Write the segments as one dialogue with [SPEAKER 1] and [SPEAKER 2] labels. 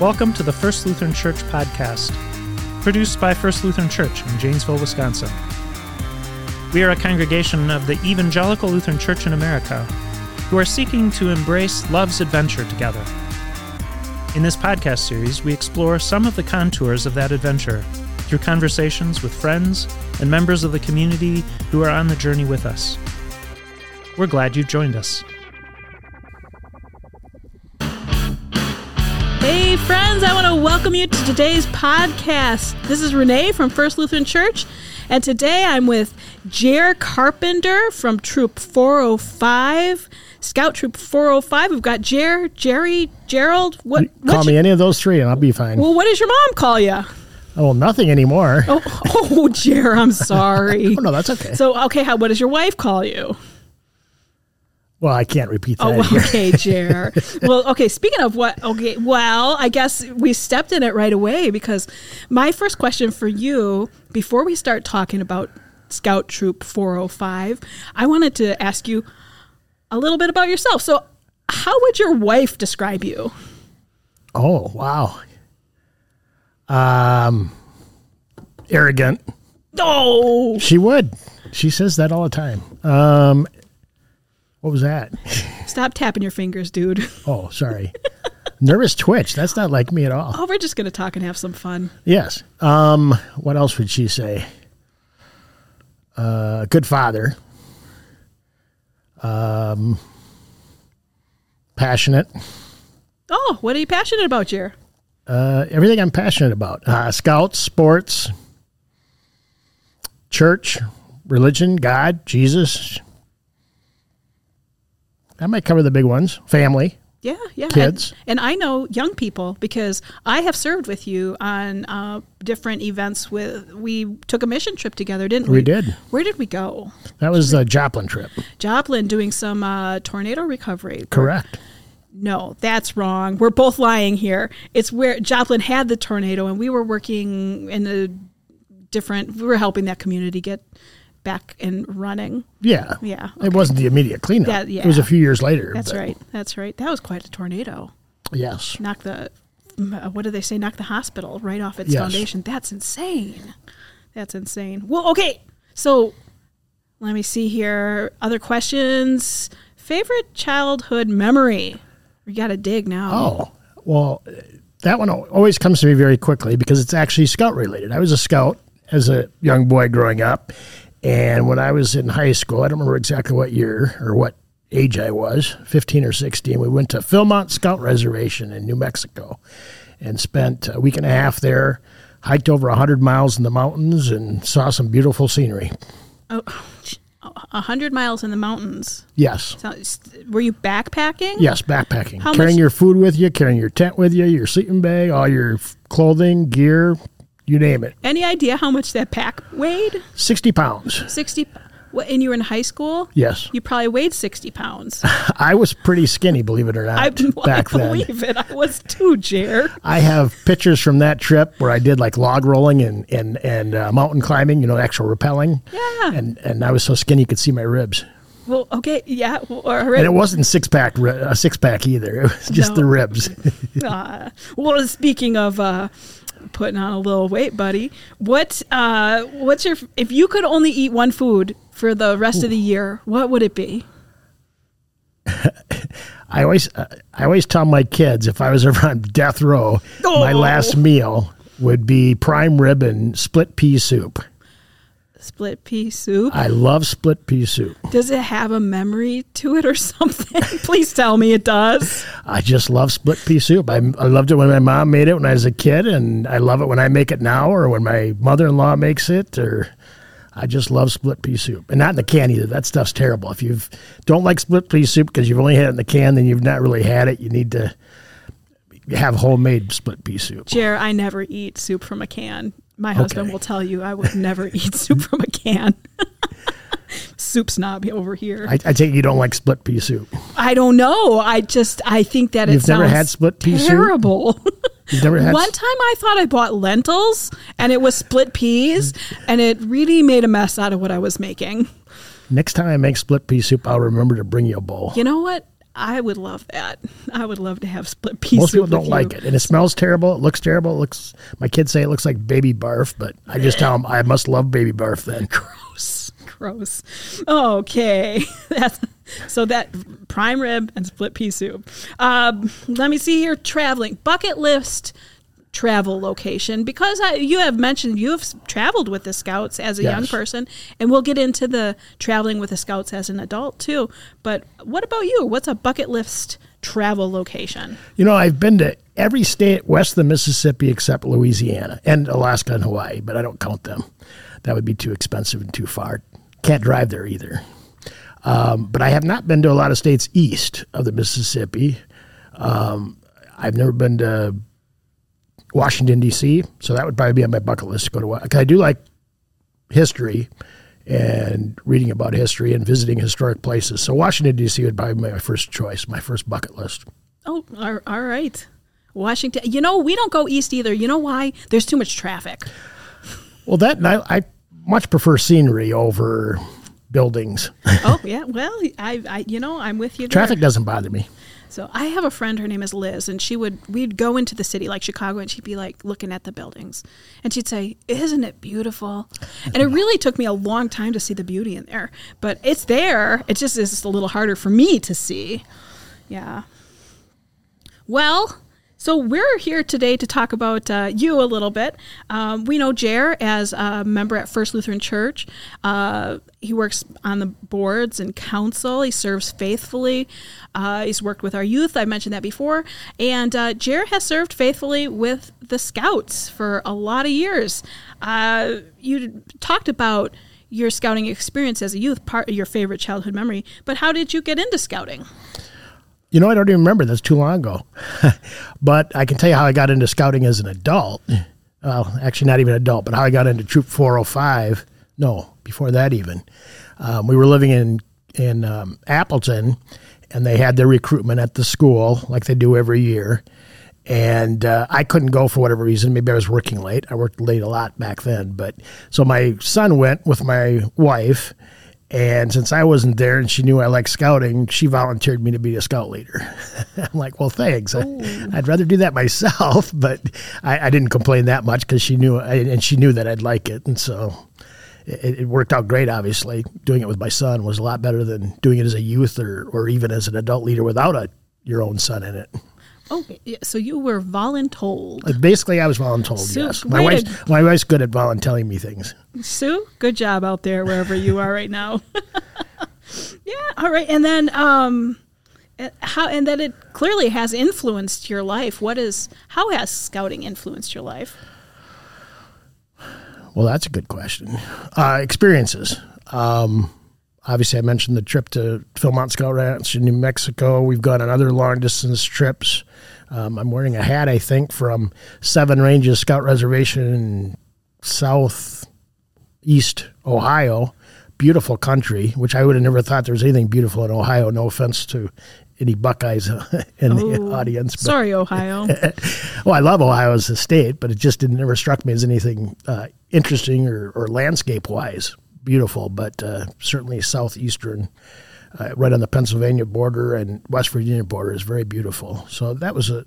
[SPEAKER 1] Welcome to the First Lutheran Church podcast, produced by First Lutheran Church in Janesville, Wisconsin. We are a congregation of the Evangelical Lutheran Church in America who are seeking to embrace love's adventure together. In this podcast series, we explore some of the contours of that adventure through conversations with friends and members of the community who are on the journey with us. We're glad you've joined us.
[SPEAKER 2] Hey, friends, I want to welcome you to today's podcast. This is Renee from First Lutheran Church, and today I'm with Jer Carpenter from Troop 405, Scout Troop 405. We've got Jer, Jerry, Gerald. What?
[SPEAKER 3] Call me
[SPEAKER 2] your-
[SPEAKER 3] any of those three and I'll be fine.
[SPEAKER 2] well, what does your mom call you?
[SPEAKER 3] oh, nothing anymore. Oh,
[SPEAKER 2] Oh, oh, Jer, I'm sorry.
[SPEAKER 3] Oh, no, that's okay.
[SPEAKER 2] So, okay, how? What does your wife call you?
[SPEAKER 3] Well, I can't repeat that.
[SPEAKER 2] Oh,
[SPEAKER 3] here.
[SPEAKER 2] okay, Jer. well, okay. Speaking of what, okay. Well, I guess we stepped in it right away because my first question for you, before we start talking about Scout Troop 405, I wanted to ask you a little bit about yourself. So, how would your wife describe you?
[SPEAKER 3] Oh, wow. Um, arrogant.
[SPEAKER 2] Oh,
[SPEAKER 3] She would. She says that all the time. Um, what was that?
[SPEAKER 2] stop tapping your fingers, dude.
[SPEAKER 3] Oh, sorry. Nervous twitch. That's not like me at all.
[SPEAKER 2] Oh, we're just gonna talk and have some fun.
[SPEAKER 3] Yes. Um, what else would she say? Uh, good father. Um, passionate.
[SPEAKER 2] Oh, what are you passionate about, Jer?
[SPEAKER 3] Uh, everything I'm passionate about. Uh, scouts, sports, church, religion, God, Jesus. That might cover the big ones. Family.
[SPEAKER 2] Yeah, yeah.
[SPEAKER 3] Kids.
[SPEAKER 2] And, and I know young people because I have served with you on uh, different events. With we took a mission trip together, didn't we?
[SPEAKER 3] We did.
[SPEAKER 2] Where did we go?
[SPEAKER 3] That was the Joplin trip.
[SPEAKER 2] Joplin doing some uh, tornado recovery.
[SPEAKER 3] Correct.
[SPEAKER 2] No, that's wrong. We're both lying here. It's where Joplin had the tornado, and we were working in a different. We were helping that community get back and running.
[SPEAKER 3] Yeah.
[SPEAKER 2] Yeah,
[SPEAKER 3] It wasn't the immediate cleanup.
[SPEAKER 2] That- yeah.
[SPEAKER 3] It was a few years later.
[SPEAKER 2] That's
[SPEAKER 3] but
[SPEAKER 2] right. That's right. That was quite a tornado.
[SPEAKER 3] Yes.
[SPEAKER 2] knock the uh, what do they say knock the hospital right off its
[SPEAKER 3] Yes.
[SPEAKER 2] foundation that's insane that's insane well okay so let me see here other questions favorite childhood memory we gotta dig now
[SPEAKER 3] Oh, well, that one always comes to me very quickly because it's actually scout related. I was a scout as a young boy growing up. And when I was in high school, I don't remember exactly what year or what age I was 15 or 16. We went to Philmont Scout Reservation in New Mexico and spent a week and a half there, hiked over 100 miles in the mountains, and saw some beautiful scenery.
[SPEAKER 2] oh, a hundred miles in the mountains
[SPEAKER 3] Yes.
[SPEAKER 2] so, were you backpacking
[SPEAKER 3] Yes, backpacking.
[SPEAKER 2] How
[SPEAKER 3] carrying
[SPEAKER 2] much-
[SPEAKER 3] your food with you, carrying your tent with you, your sleeping bag, all your f- clothing, gear, you name it.
[SPEAKER 2] any idea how much that pack weighed
[SPEAKER 3] 60 pounds.
[SPEAKER 2] 60 what, and you were in high school
[SPEAKER 3] Yes.
[SPEAKER 2] you probably weighed 60 pounds
[SPEAKER 3] I was pretty skinny, believe it or not,
[SPEAKER 2] I,
[SPEAKER 3] back
[SPEAKER 2] I
[SPEAKER 3] then.
[SPEAKER 2] believe it. I was too, Jer.
[SPEAKER 3] I have pictures from that trip where I did like log rolling and, and, and uh, mountain climbing, you know, actual rappelling.
[SPEAKER 2] Yeah.
[SPEAKER 3] And, and I was so skinny you could see my ribs.
[SPEAKER 2] Well, okay, yeah, well.
[SPEAKER 3] And it wasn't six pack, a six pack either. It was just
[SPEAKER 2] No.
[SPEAKER 3] the ribs.
[SPEAKER 2] Uh, well, speaking of uh, putting on a little weight, buddy, what uh, what's your if you could only eat one food for the rest of the year, what would it be?
[SPEAKER 3] I always, uh, I always tell my kids if I was ever on death row, my
[SPEAKER 2] Oh.
[SPEAKER 3] last meal would be prime rib and split pea soup.
[SPEAKER 2] Split pea soup.
[SPEAKER 3] I love split pea soup.
[SPEAKER 2] Does it have a memory to it or something? Please tell me it does.
[SPEAKER 3] I just love split pea soup. I, I loved it when my mom made it when I was a kid, and I love it when I make it now, or when my mother-in-law makes it, or I just love split pea soup, and not in the can either. That stuff's terrible. If you don't like split pea soup because you've only had it in the can, then you've not really had it. You need to have homemade split pea soup.
[SPEAKER 2] Jer, I never eat soup from a can. My husband
[SPEAKER 3] Okay.
[SPEAKER 2] will tell you I would never eat soup from a can. soup snob over here.
[SPEAKER 3] I, I take you don't like split pea soup.
[SPEAKER 2] I don't know. I just I think that it
[SPEAKER 3] You've never
[SPEAKER 2] sounds
[SPEAKER 3] had split pea soup?
[SPEAKER 2] terrible.
[SPEAKER 3] You've never had
[SPEAKER 2] One time I thought I bought lentils and it was split peas and it really made a mess out of what I was making.
[SPEAKER 3] Next time I make split pea soup, I'll remember to bring you a bowl.
[SPEAKER 2] You know what? I would love that. I would love to have split pea soup.
[SPEAKER 3] Most people don't like
[SPEAKER 2] you.
[SPEAKER 3] it, and it smells terrible. It looks terrible. It looks. My kids say it looks like baby barf, but I just tell them I must love baby barf. Then
[SPEAKER 2] Gross. Gross. Okay. That's so that prime rib and split pea soup. Um, let me see here. Traveling bucket list travel location because I, you have mentioned you have traveled with the scouts as a young person and we'll get into the traveling with the scouts as an adult too but what about you what's a bucket list travel location
[SPEAKER 3] you know I've been to every state west of the Mississippi except Louisiana and Alaska and Hawaii, but I don't count them. That would be too expensive and too far. Can't drive there either. Um, but I have not been to a lot of states east of the Mississippi. Um, I've never been to Washington D.C., so that would probably be on my bucket list to go to. 'cause I do like history and reading about history and visiting historic places. So Washington D.C. would probably be my first choice, my first bucket list.
[SPEAKER 2] oh all all right washington you know we don't go east either you know why there's too much traffic
[SPEAKER 3] Well, that and I, I much prefer scenery over buildings.
[SPEAKER 2] oh yeah well I, I you know i'm with you there.
[SPEAKER 3] Traffic doesn't bother me.
[SPEAKER 2] So I have a friend. Her name is Liz, and she would we'd go into the city like Chicago, and she'd be like looking at the buildings, and she'd say, "Isn't it beautiful?" And it really took me a long time to see the beauty in there, but it's there. It just is a little harder for me to see. Yeah. Well. So we're here today to talk about uh, you a little bit. Um, we know Jer as a member at First Lutheran Church. Uh, he works on the boards and council. He serves faithfully. Uh, he's worked with our youth. I mentioned that before. And uh, Jer has served faithfully with the Scouts for a lot of years. Uh, you talked about your scouting experience as a youth, part of your favorite childhood memory. But how did you get into scouting?
[SPEAKER 3] You know, I don't even remember. That's too long ago. but I can tell you how I got into scouting as an adult. Well, actually, not even adult, but how I got into Troop 405. No, before that even. Um, we were living in in um, Appleton, and they had their recruitment at the school like they do every year. And uh, I couldn't go for whatever reason. Maybe I was working late. I worked late a lot back then. But so my son went with my wife, and since I wasn't there and she knew I liked scouting, she volunteered me to be a scout leader. I'm like, well, thanks. I, oh. I'd rather do that myself, but I, I didn't complain that much because she knew, I, and she knew that I'd like it, and so it, it worked out great. Obviously, doing it with my son was a lot better than doing it as a youth or, or even as an adult leader without a your own son in it.
[SPEAKER 2] Oh, yeah, so you were voluntold.
[SPEAKER 3] Basically, I was voluntold.
[SPEAKER 2] So,
[SPEAKER 3] yes, my wife's
[SPEAKER 2] to-
[SPEAKER 3] my wife's good at voluntelling me things.
[SPEAKER 2] Sue, good job out there wherever you are right now. yeah, all right. And then um uh, how and then it clearly has influenced your life. What is how has scouting influenced your life?
[SPEAKER 3] Well, that's a good question. Uh, experiences. Um, obviously, I mentioned the trip to Philmont Scout Ranch in New Mexico. We've gone on other long distance trips. Um, I'm wearing a hat, I think, from Seven Ranges Scout Reservation in southeast Ohio. Beautiful country, which I would have never thought there was anything beautiful in Ohio. No offense to any Buckeyes in the
[SPEAKER 2] Oh,
[SPEAKER 3] audience. But
[SPEAKER 2] Sorry, Ohio.
[SPEAKER 3] well, I love Ohio as a state, but it just didn't never struck me as anything uh, interesting or, or landscape wise beautiful. But uh, certainly southeastern, uh, right on the Pennsylvania border and West Virginia border, is very beautiful. So that was a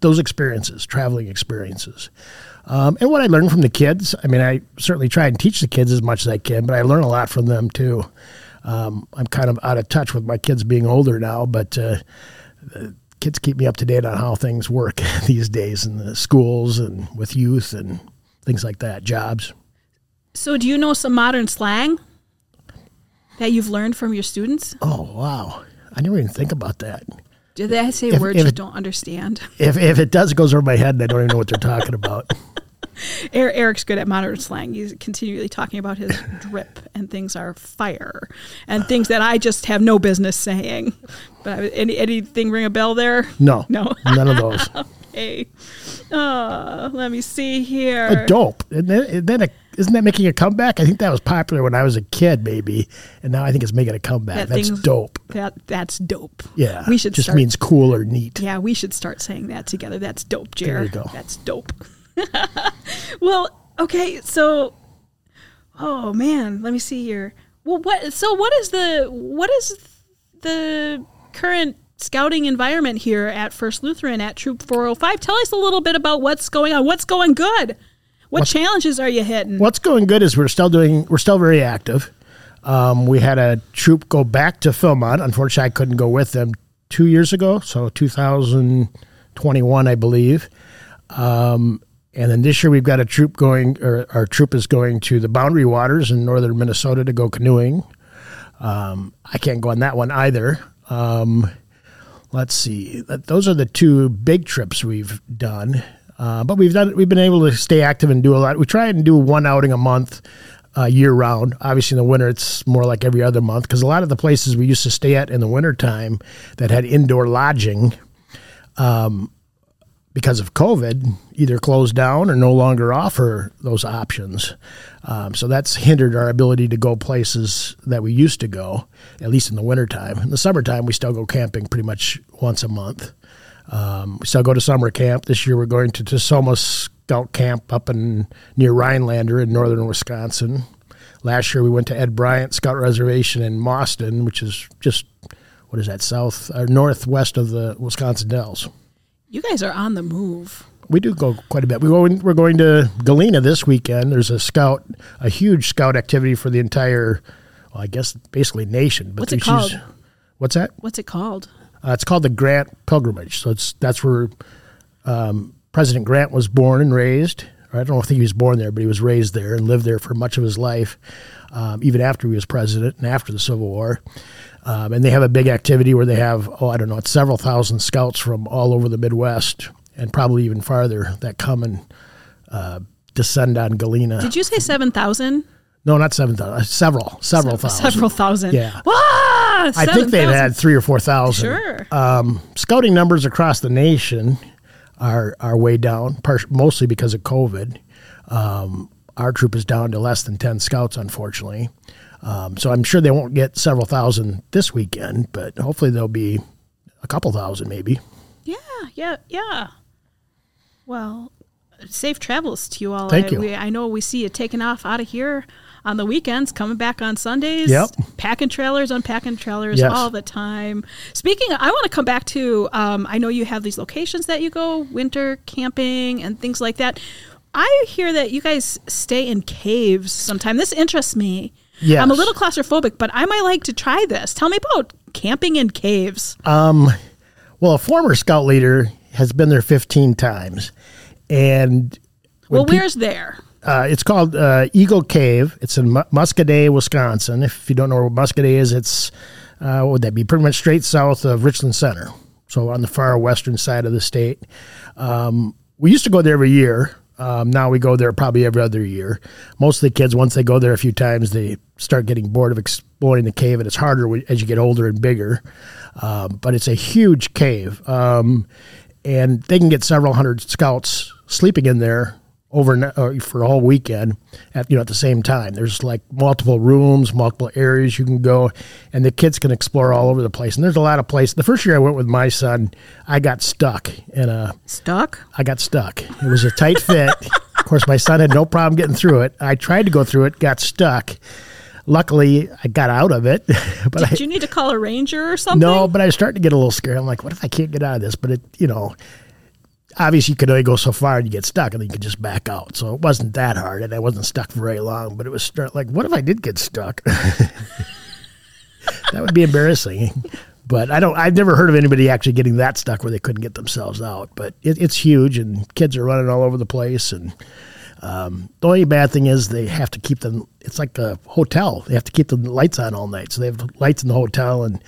[SPEAKER 3] those experiences, traveling experiences. Um, and what I learned from the kids, I mean, I certainly try and teach the kids as much as I can, but I learn a lot from them too. Um, I'm kind of out of touch with my kids being older now, but uh, kids keep me up to date on how things work these days in the schools and with youth and things like that, jobs.
[SPEAKER 2] So do you know some modern slang that you've learned from your students?
[SPEAKER 3] Oh, wow. I never even think about that.
[SPEAKER 2] Do they say
[SPEAKER 3] If-
[SPEAKER 2] words
[SPEAKER 3] if
[SPEAKER 2] you
[SPEAKER 3] it-
[SPEAKER 2] don't understand?
[SPEAKER 3] If, if it does, it goes over my head and I don't even know what they're talking about.
[SPEAKER 2] Er- Eric's good at modern slang. He's continually talking about his drip, and things are fire, and things that I just have no business saying. But any anything ring a bell there?
[SPEAKER 3] No.
[SPEAKER 2] No.
[SPEAKER 3] None of those.
[SPEAKER 2] Hey, uh, let me see here.
[SPEAKER 3] A dope. Isn't that, isn't, that a, isn't that making a comeback? I think that was popular when I was a kid, maybe. And now I think it's making a comeback.
[SPEAKER 2] That
[SPEAKER 3] That's dope.
[SPEAKER 2] That that's dope.
[SPEAKER 3] Yeah.
[SPEAKER 2] we should
[SPEAKER 3] Just
[SPEAKER 2] start.
[SPEAKER 3] means cool or neat.
[SPEAKER 2] yeah, we should start saying that together. That's dope, Jer.
[SPEAKER 3] There you go.
[SPEAKER 2] That's dope. well, okay, so oh man, let me see here. Well, what? So what is the what is the current scouting environment here at First Lutheran at Troop 405. Tell us a little bit about what's going on. What's going good? What challenges are you hitting?
[SPEAKER 3] What's going good is we're still doing. We're still very active. Um, we had a troop go back to Philmont. Unfortunately, I couldn't go with them two years ago, so 2021, I believe. Um, and then this year we've got a troop going, or our troop is going to the Boundary Waters in northern Minnesota to go canoeing. Um, I can't go on that one either. Um, let's see. Those are the two big trips we've done. Uh, but we've done we've been able to stay active and do a lot. We try and do one outing a month, uh, year round. Obviously, in the winter it's more like every other month because a lot of the places we used to stay at in the wintertime that had indoor lodging, um, because of COVID, either closed down or no longer offer those options. Um, so that's hindered our ability to go places that we used to go, at least in the wintertime. In the summertime, we still go camping pretty much once a month. Um, we still go to summer camp. This year we're going to Tesomas Scout Camp up in near Rhinelander in northern Wisconsin. Last year we went to Ed Bryant Scout Reservation in Mauston, which is just what is that south or northwest of the Wisconsin Dells.
[SPEAKER 2] You guys are on the move.
[SPEAKER 3] We do go quite a bit. We go in, we're going to Galena this weekend. There's a scout, a huge scout activity for the entire, well, I guess basically nation.
[SPEAKER 2] But What's it called?
[SPEAKER 3] What's that?
[SPEAKER 2] What's it called?
[SPEAKER 3] Uh, it's called the Grant Pilgrimage. So it's that's where um, President Grant was born and raised. I don't know if he was born there, but he was raised there and lived there for much of his life, um, even after he was president and after the Civil War. Um, and they have a big activity where they have, oh, I don't know, it's several thousand scouts from all over the Midwest and probably even farther that come and uh, descend on Galena.
[SPEAKER 2] Did you say 7,000?
[SPEAKER 3] No, not 7,000. Several, several thousand.
[SPEAKER 2] Several thousand.
[SPEAKER 3] Yeah.
[SPEAKER 2] Ah,
[SPEAKER 3] I think they've
[SPEAKER 2] 7,000.
[SPEAKER 3] had three or 4,000.
[SPEAKER 2] Sure.
[SPEAKER 3] Um, scouting numbers across the nation are are way down, par- mostly because of COVID. Um, our troop is down to less than 10 scouts, unfortunately. Um, so I'm sure they won't get several thousand this weekend, but hopefully there'll be a couple thousand maybe.
[SPEAKER 2] Yeah, yeah, yeah. Well, safe travels to you all.
[SPEAKER 3] Thank
[SPEAKER 2] I,
[SPEAKER 3] you.
[SPEAKER 2] We, I know we see you taking off out of here on the weekends, coming back on Sundays.
[SPEAKER 3] Yep.
[SPEAKER 2] Packing trailers, unpacking trailers
[SPEAKER 3] Yes.
[SPEAKER 2] all the time. Speaking, I want to come back to. Um, I know you have these locations that you go winter camping and things like that. I hear that you guys stay in caves sometime. This interests me.
[SPEAKER 3] Yes.
[SPEAKER 2] I'm a little claustrophobic, but I might like to try this. Tell me about camping in caves.
[SPEAKER 3] Well, a former scout leader has been there 15 times. And
[SPEAKER 2] well,
[SPEAKER 3] peop-
[SPEAKER 2] where's there?
[SPEAKER 3] Uh, it's called uh, Eagle Cave. It's in Mu- Muscoda, Wisconsin. If you don't know where Muscoda is, it's uh, would that be? Pretty much straight south of Richland Center, so on the far western side of the state. Um, we used to go there every year. Um, now we go there probably every other year. Most of the kids, once they go there a few times, they start getting bored of exploring the cave, and it's harder as you get older and bigger. Um, but it's a huge cave, um, and they can get several hundred scouts sleeping in there over uh, for a whole weekend at you know at the same time. There's like multiple rooms, multiple areas you can go, and the kids can explore all over the place. And there's a lot of places. The first year I went with my son, I got stuck in a.
[SPEAKER 2] Stuck?
[SPEAKER 3] I got stuck. It was a tight fit. of course, my son had no problem getting through it. I tried to go through it, got stuck. Luckily, I got out of it. but I,
[SPEAKER 2] Did you need to call a ranger or something?
[SPEAKER 3] no, but I was starting to get a little scared. I'm like, what if I can't get out of this? But it, you know, obviously you could only go so far and you get stuck and then you could just back out. So it wasn't that hard and I wasn't stuck for very long, but it was start like, what if I did get stuck? that would be embarrassing. But I don't, I've never heard of anybody actually getting that stuck where they couldn't get themselves out. But it, it's huge and kids are running all over the place. And um, the only bad thing is they have to keep them, it's like a hotel. They have to keep the lights on all night. So they have lights in the hotel and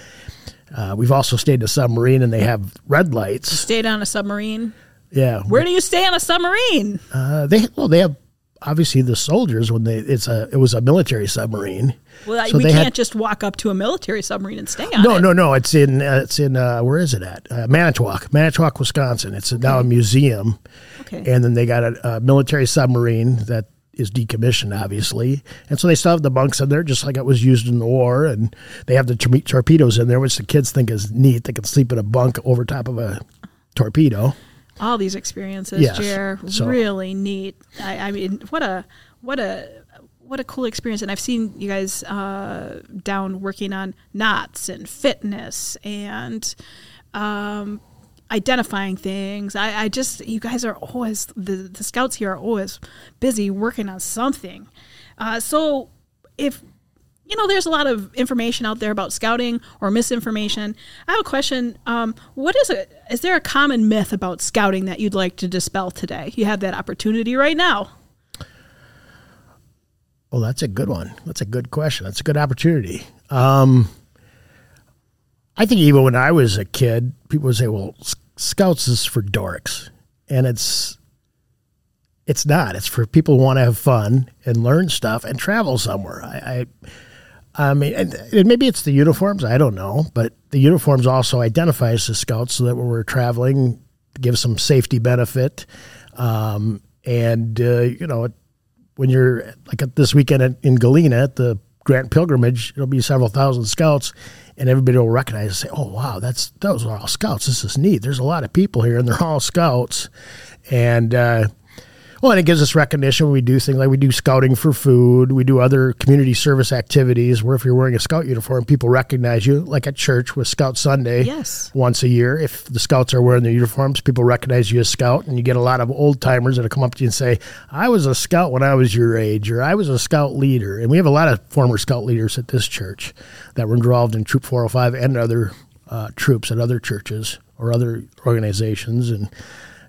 [SPEAKER 3] uh, we've also stayed in a submarine and they have red lights.
[SPEAKER 2] Stayed on a submarine.
[SPEAKER 3] Yeah.
[SPEAKER 2] Where do you stay on a submarine?
[SPEAKER 3] Uh, they well they have obviously the soldiers when they it's a it was a military submarine.
[SPEAKER 2] Well,
[SPEAKER 3] So
[SPEAKER 2] we can't
[SPEAKER 3] had-
[SPEAKER 2] just walk up to a military submarine and stay on
[SPEAKER 3] No,
[SPEAKER 2] it.
[SPEAKER 3] no, no. It's in uh, it's in uh, where is it at? Uh, Manitowoc, Manitowoc, Wisconsin. It's now a museum,
[SPEAKER 2] Okay.
[SPEAKER 3] and then they got a, a military submarine that is decommissioned, obviously, and so they still have the bunks in there, just like it was used in the war, and they have the tor- torpedoes in there, which the kids think is neat. They can sleep in a bunk over top of a torpedo.
[SPEAKER 2] All these experiences,
[SPEAKER 3] Yes.
[SPEAKER 2] Jer,
[SPEAKER 3] So-
[SPEAKER 2] really neat. I, I mean, what a what a what a cool experience! And I've seen you guys uh, down working on knots and fitness and um, identifying things. I, I just you guys are always the the scouts here are always busy working on something. Uh, so if you know, there's a lot of information out there about scouting or misinformation. I have a question. Um, what is it? Is there a common myth about scouting that you'd like to dispel today? You have that opportunity right now.
[SPEAKER 3] Well, that's a good one. That's a good question. That's a good opportunity. Um, I think even when I was a kid, people would say, "Well, scouts is for dorks," and it's it's not. It's for people who want to have fun and learn stuff and travel somewhere. I, I, I mean, and, and maybe it's the uniforms. I don't know, but the uniforms also identify us as scouts, so that when we're traveling, give some safety benefit, um, and uh, you know, when you're like this weekend in Galena at the Grant Pilgrimage, it'll be several thousand scouts, and everybody will recognize and say, "Oh, wow, that's those are all scouts. This is neat. There's a lot of people here, and they're all scouts." And uh, well, and it gives us recognition. When we do things like we do scouting for food. We do other community service activities where if you're wearing a scout uniform, people recognize you, like at church with Scout Sunday.
[SPEAKER 2] Yes.
[SPEAKER 3] Once a year, if the scouts are wearing their uniforms, people recognize you as scout, and you get a lot of old timers that'll come up to you and say, "I was a scout when I was your age," or "I was a scout leader." And we have a lot of former scout leaders at this church that were involved in Troop 405 and other uh, troops at other churches or other organizations, and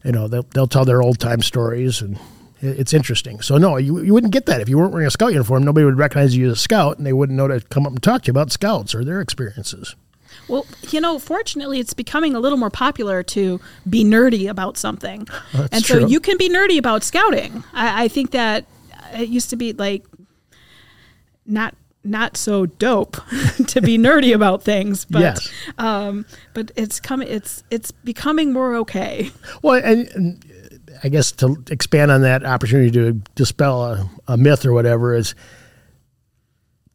[SPEAKER 3] you know they'll, they'll tell their old time stories and it's interesting so no you, you wouldn't get that if you weren't wearing a scout uniform nobody would recognize you as a scout and they wouldn't know to come up and talk to you about scouts or their experiences
[SPEAKER 2] well, you know, fortunately, it's becoming a little more popular to be nerdy about something.
[SPEAKER 3] That's
[SPEAKER 2] and so
[SPEAKER 3] true.
[SPEAKER 2] you can be nerdy about scouting. I, I think that it used to be like not not so dope to be nerdy about things, but
[SPEAKER 3] Yes.
[SPEAKER 2] um, but it's coming. It's it's becoming more okay.
[SPEAKER 3] Well, and, and I guess to expand on that opportunity to dispel a, a myth or whatever is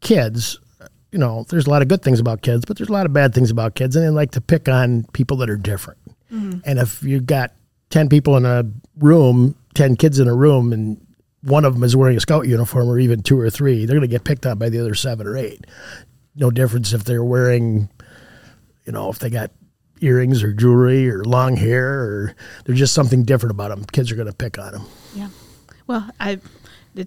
[SPEAKER 3] kids. You know, there's a lot of good things about kids, but there's a lot of bad things about kids, and they like to pick on people that are different. And if you've got ten people in a room, ten kids in a room, and one of them is wearing a scout uniform, or even two or three, they're going to get picked on by the other seven or eight. No difference if they're wearing you know, if they got earrings or jewelry or long hair or there's just something different about them. Kids are going to pick on them.
[SPEAKER 2] Yeah. Well, I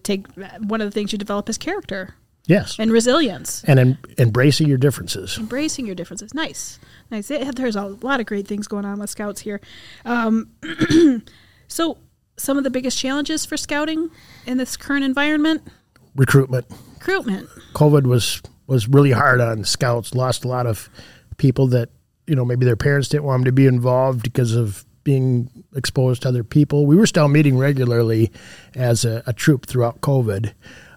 [SPEAKER 2] take one of the things you develop is character
[SPEAKER 3] Yes.
[SPEAKER 2] and resilience.
[SPEAKER 3] And em- embracing your differences.
[SPEAKER 2] embracing your differences. Nice, nice. It- there's a lot of great things going on with scouts here. Um, so, some of the biggest challenges for scouting in this current environment:
[SPEAKER 3] Recruitment.
[SPEAKER 2] recruitment.
[SPEAKER 3] COVID was was really hard on scouts. Lost a lot of people that you know maybe their parents didn't want them to be involved because of being exposed to other people. We were still meeting regularly as a, a troop throughout COVID.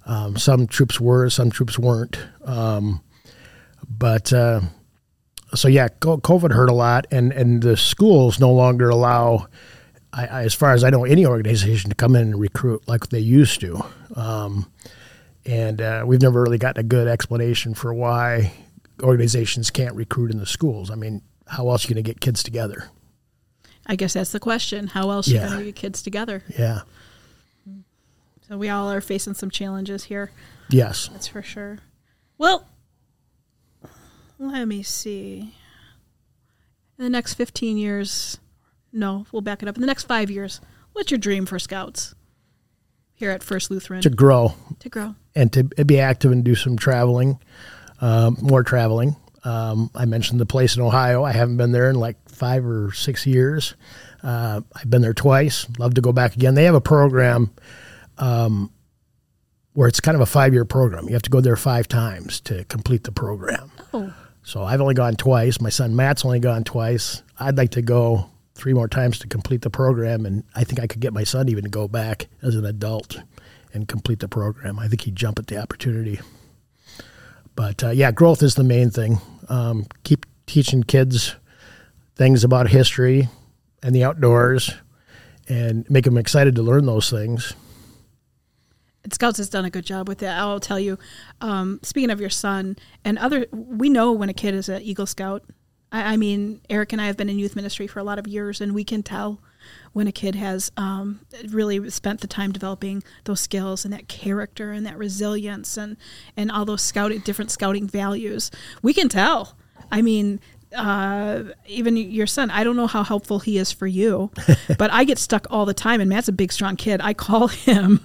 [SPEAKER 3] Um, some troops were, some troops weren't. Um, but uh, so yeah, COVID hurt a lot, and and the schools no longer allow. I, I, as far as I know, any organization to come in and recruit like they used to. Um, and uh, we've never really gotten a good explanation for why organizations can't recruit in the schools. I mean, how else are you going to get kids together?
[SPEAKER 2] I guess that's the question. How else
[SPEAKER 3] Yeah.
[SPEAKER 2] are you going to get kids together?
[SPEAKER 3] Yeah.
[SPEAKER 2] So we all are facing some challenges here.
[SPEAKER 3] Yes.
[SPEAKER 2] That's for sure. Well, let me see. In the next 15 years, no, we'll back it up. In the next five years, what's your dream for scouts here at First Lutheran
[SPEAKER 3] To grow
[SPEAKER 2] to grow?
[SPEAKER 3] and to be active and do some traveling, um, more traveling. Um, I mentioned the place in Ohio. I haven't been there in like five or six years. Uh, I've been there twice. Love to go back again. They have a program um, where it's kind of a five year program. You have to go there five times to complete the program.
[SPEAKER 2] Oh,
[SPEAKER 3] So I've only gone twice. My son Matt's only gone twice. I'd like to go three more times to complete the program, and I think I could get my son even to go back as an adult and complete the program. I think he'd jump at the opportunity. But uh, yeah, growth is the main thing. Um, keep teaching kids things about history and the outdoors, and make them excited to learn those things.
[SPEAKER 2] Scouts has done a good job with that. I'll tell you. Um, speaking of your son and other, we know when a kid is an Eagle Scout. I, I mean, Eric and I have been in youth ministry for a lot of years, and we can tell when a kid has um, really spent the time developing those skills and that character and that resilience and and all those scouting different scouting values. We can tell. I mean, uh, even your son, I don't know how helpful he is for you, but I get stuck all the time. And Matt's a big, strong kid. I call him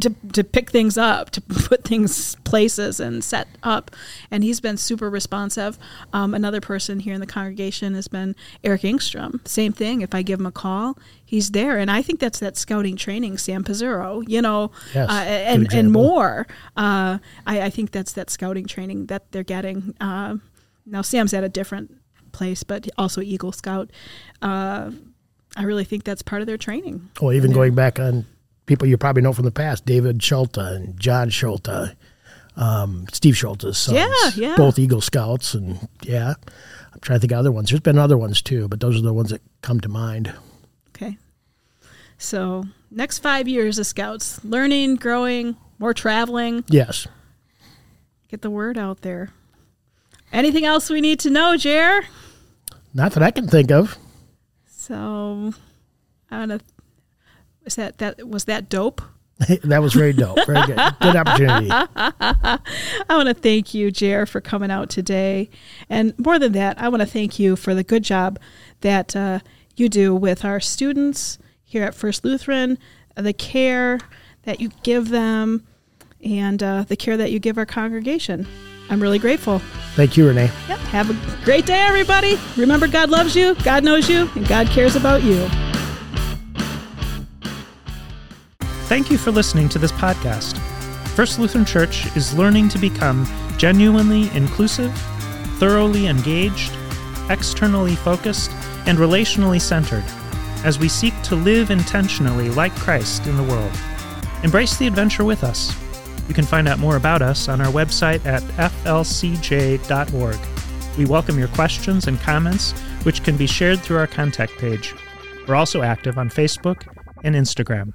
[SPEAKER 2] to, to pick things up, to put things places and set up. And he's been super responsive. Um, another person here in the congregation has been Eric Engstrom. Same thing. If I give him a call, he's there. And I think that's that scouting training, Sam Pizzuro, you know,
[SPEAKER 3] Yes,
[SPEAKER 2] uh, and, and more. Uh, I, I think that's that scouting training that they're getting. Uh, now, Sam's at a different place, but also Eagle Scout. Uh, I really think that's part of their training.
[SPEAKER 3] Well, even going back on people you probably know from the past, David Schulte and John Schulte, um, Steve Schulte's sons.
[SPEAKER 2] Yeah, yeah.
[SPEAKER 3] Both Eagle Scouts. And yeah, I'm trying to think of other ones. There's been other ones too, but those are the ones that come to mind.
[SPEAKER 2] Okay. So, next five years of Scouts learning, growing, more traveling,
[SPEAKER 3] Yes.
[SPEAKER 2] get the word out there. Anything else we need to know, Jer?
[SPEAKER 3] Not that I can think of.
[SPEAKER 2] So, I want to. Is that that was that dope?
[SPEAKER 3] that was very dope. Very good. Good opportunity.
[SPEAKER 2] I want to thank you, Jer, for coming out today. And more than that, I want to thank you for the good job that uh, you do with our students here at First Lutheran, the care that you give them, and uh, the care that you give our congregation. I'm really grateful.
[SPEAKER 3] Thank you, Renee.
[SPEAKER 2] Yep. Have a great day, everybody. Remember, God loves you, God knows you, and God cares about you.
[SPEAKER 1] Thank you for listening to this podcast. First Lutheran Church is learning to become genuinely inclusive, thoroughly engaged, externally focused, and relationally centered as we seek to live intentionally like Christ in the world. Embrace the adventure with us. You can find out more about us on our website at flcj.org. We welcome your questions and comments, which can be shared through our contact page. We're also active on Facebook and Instagram.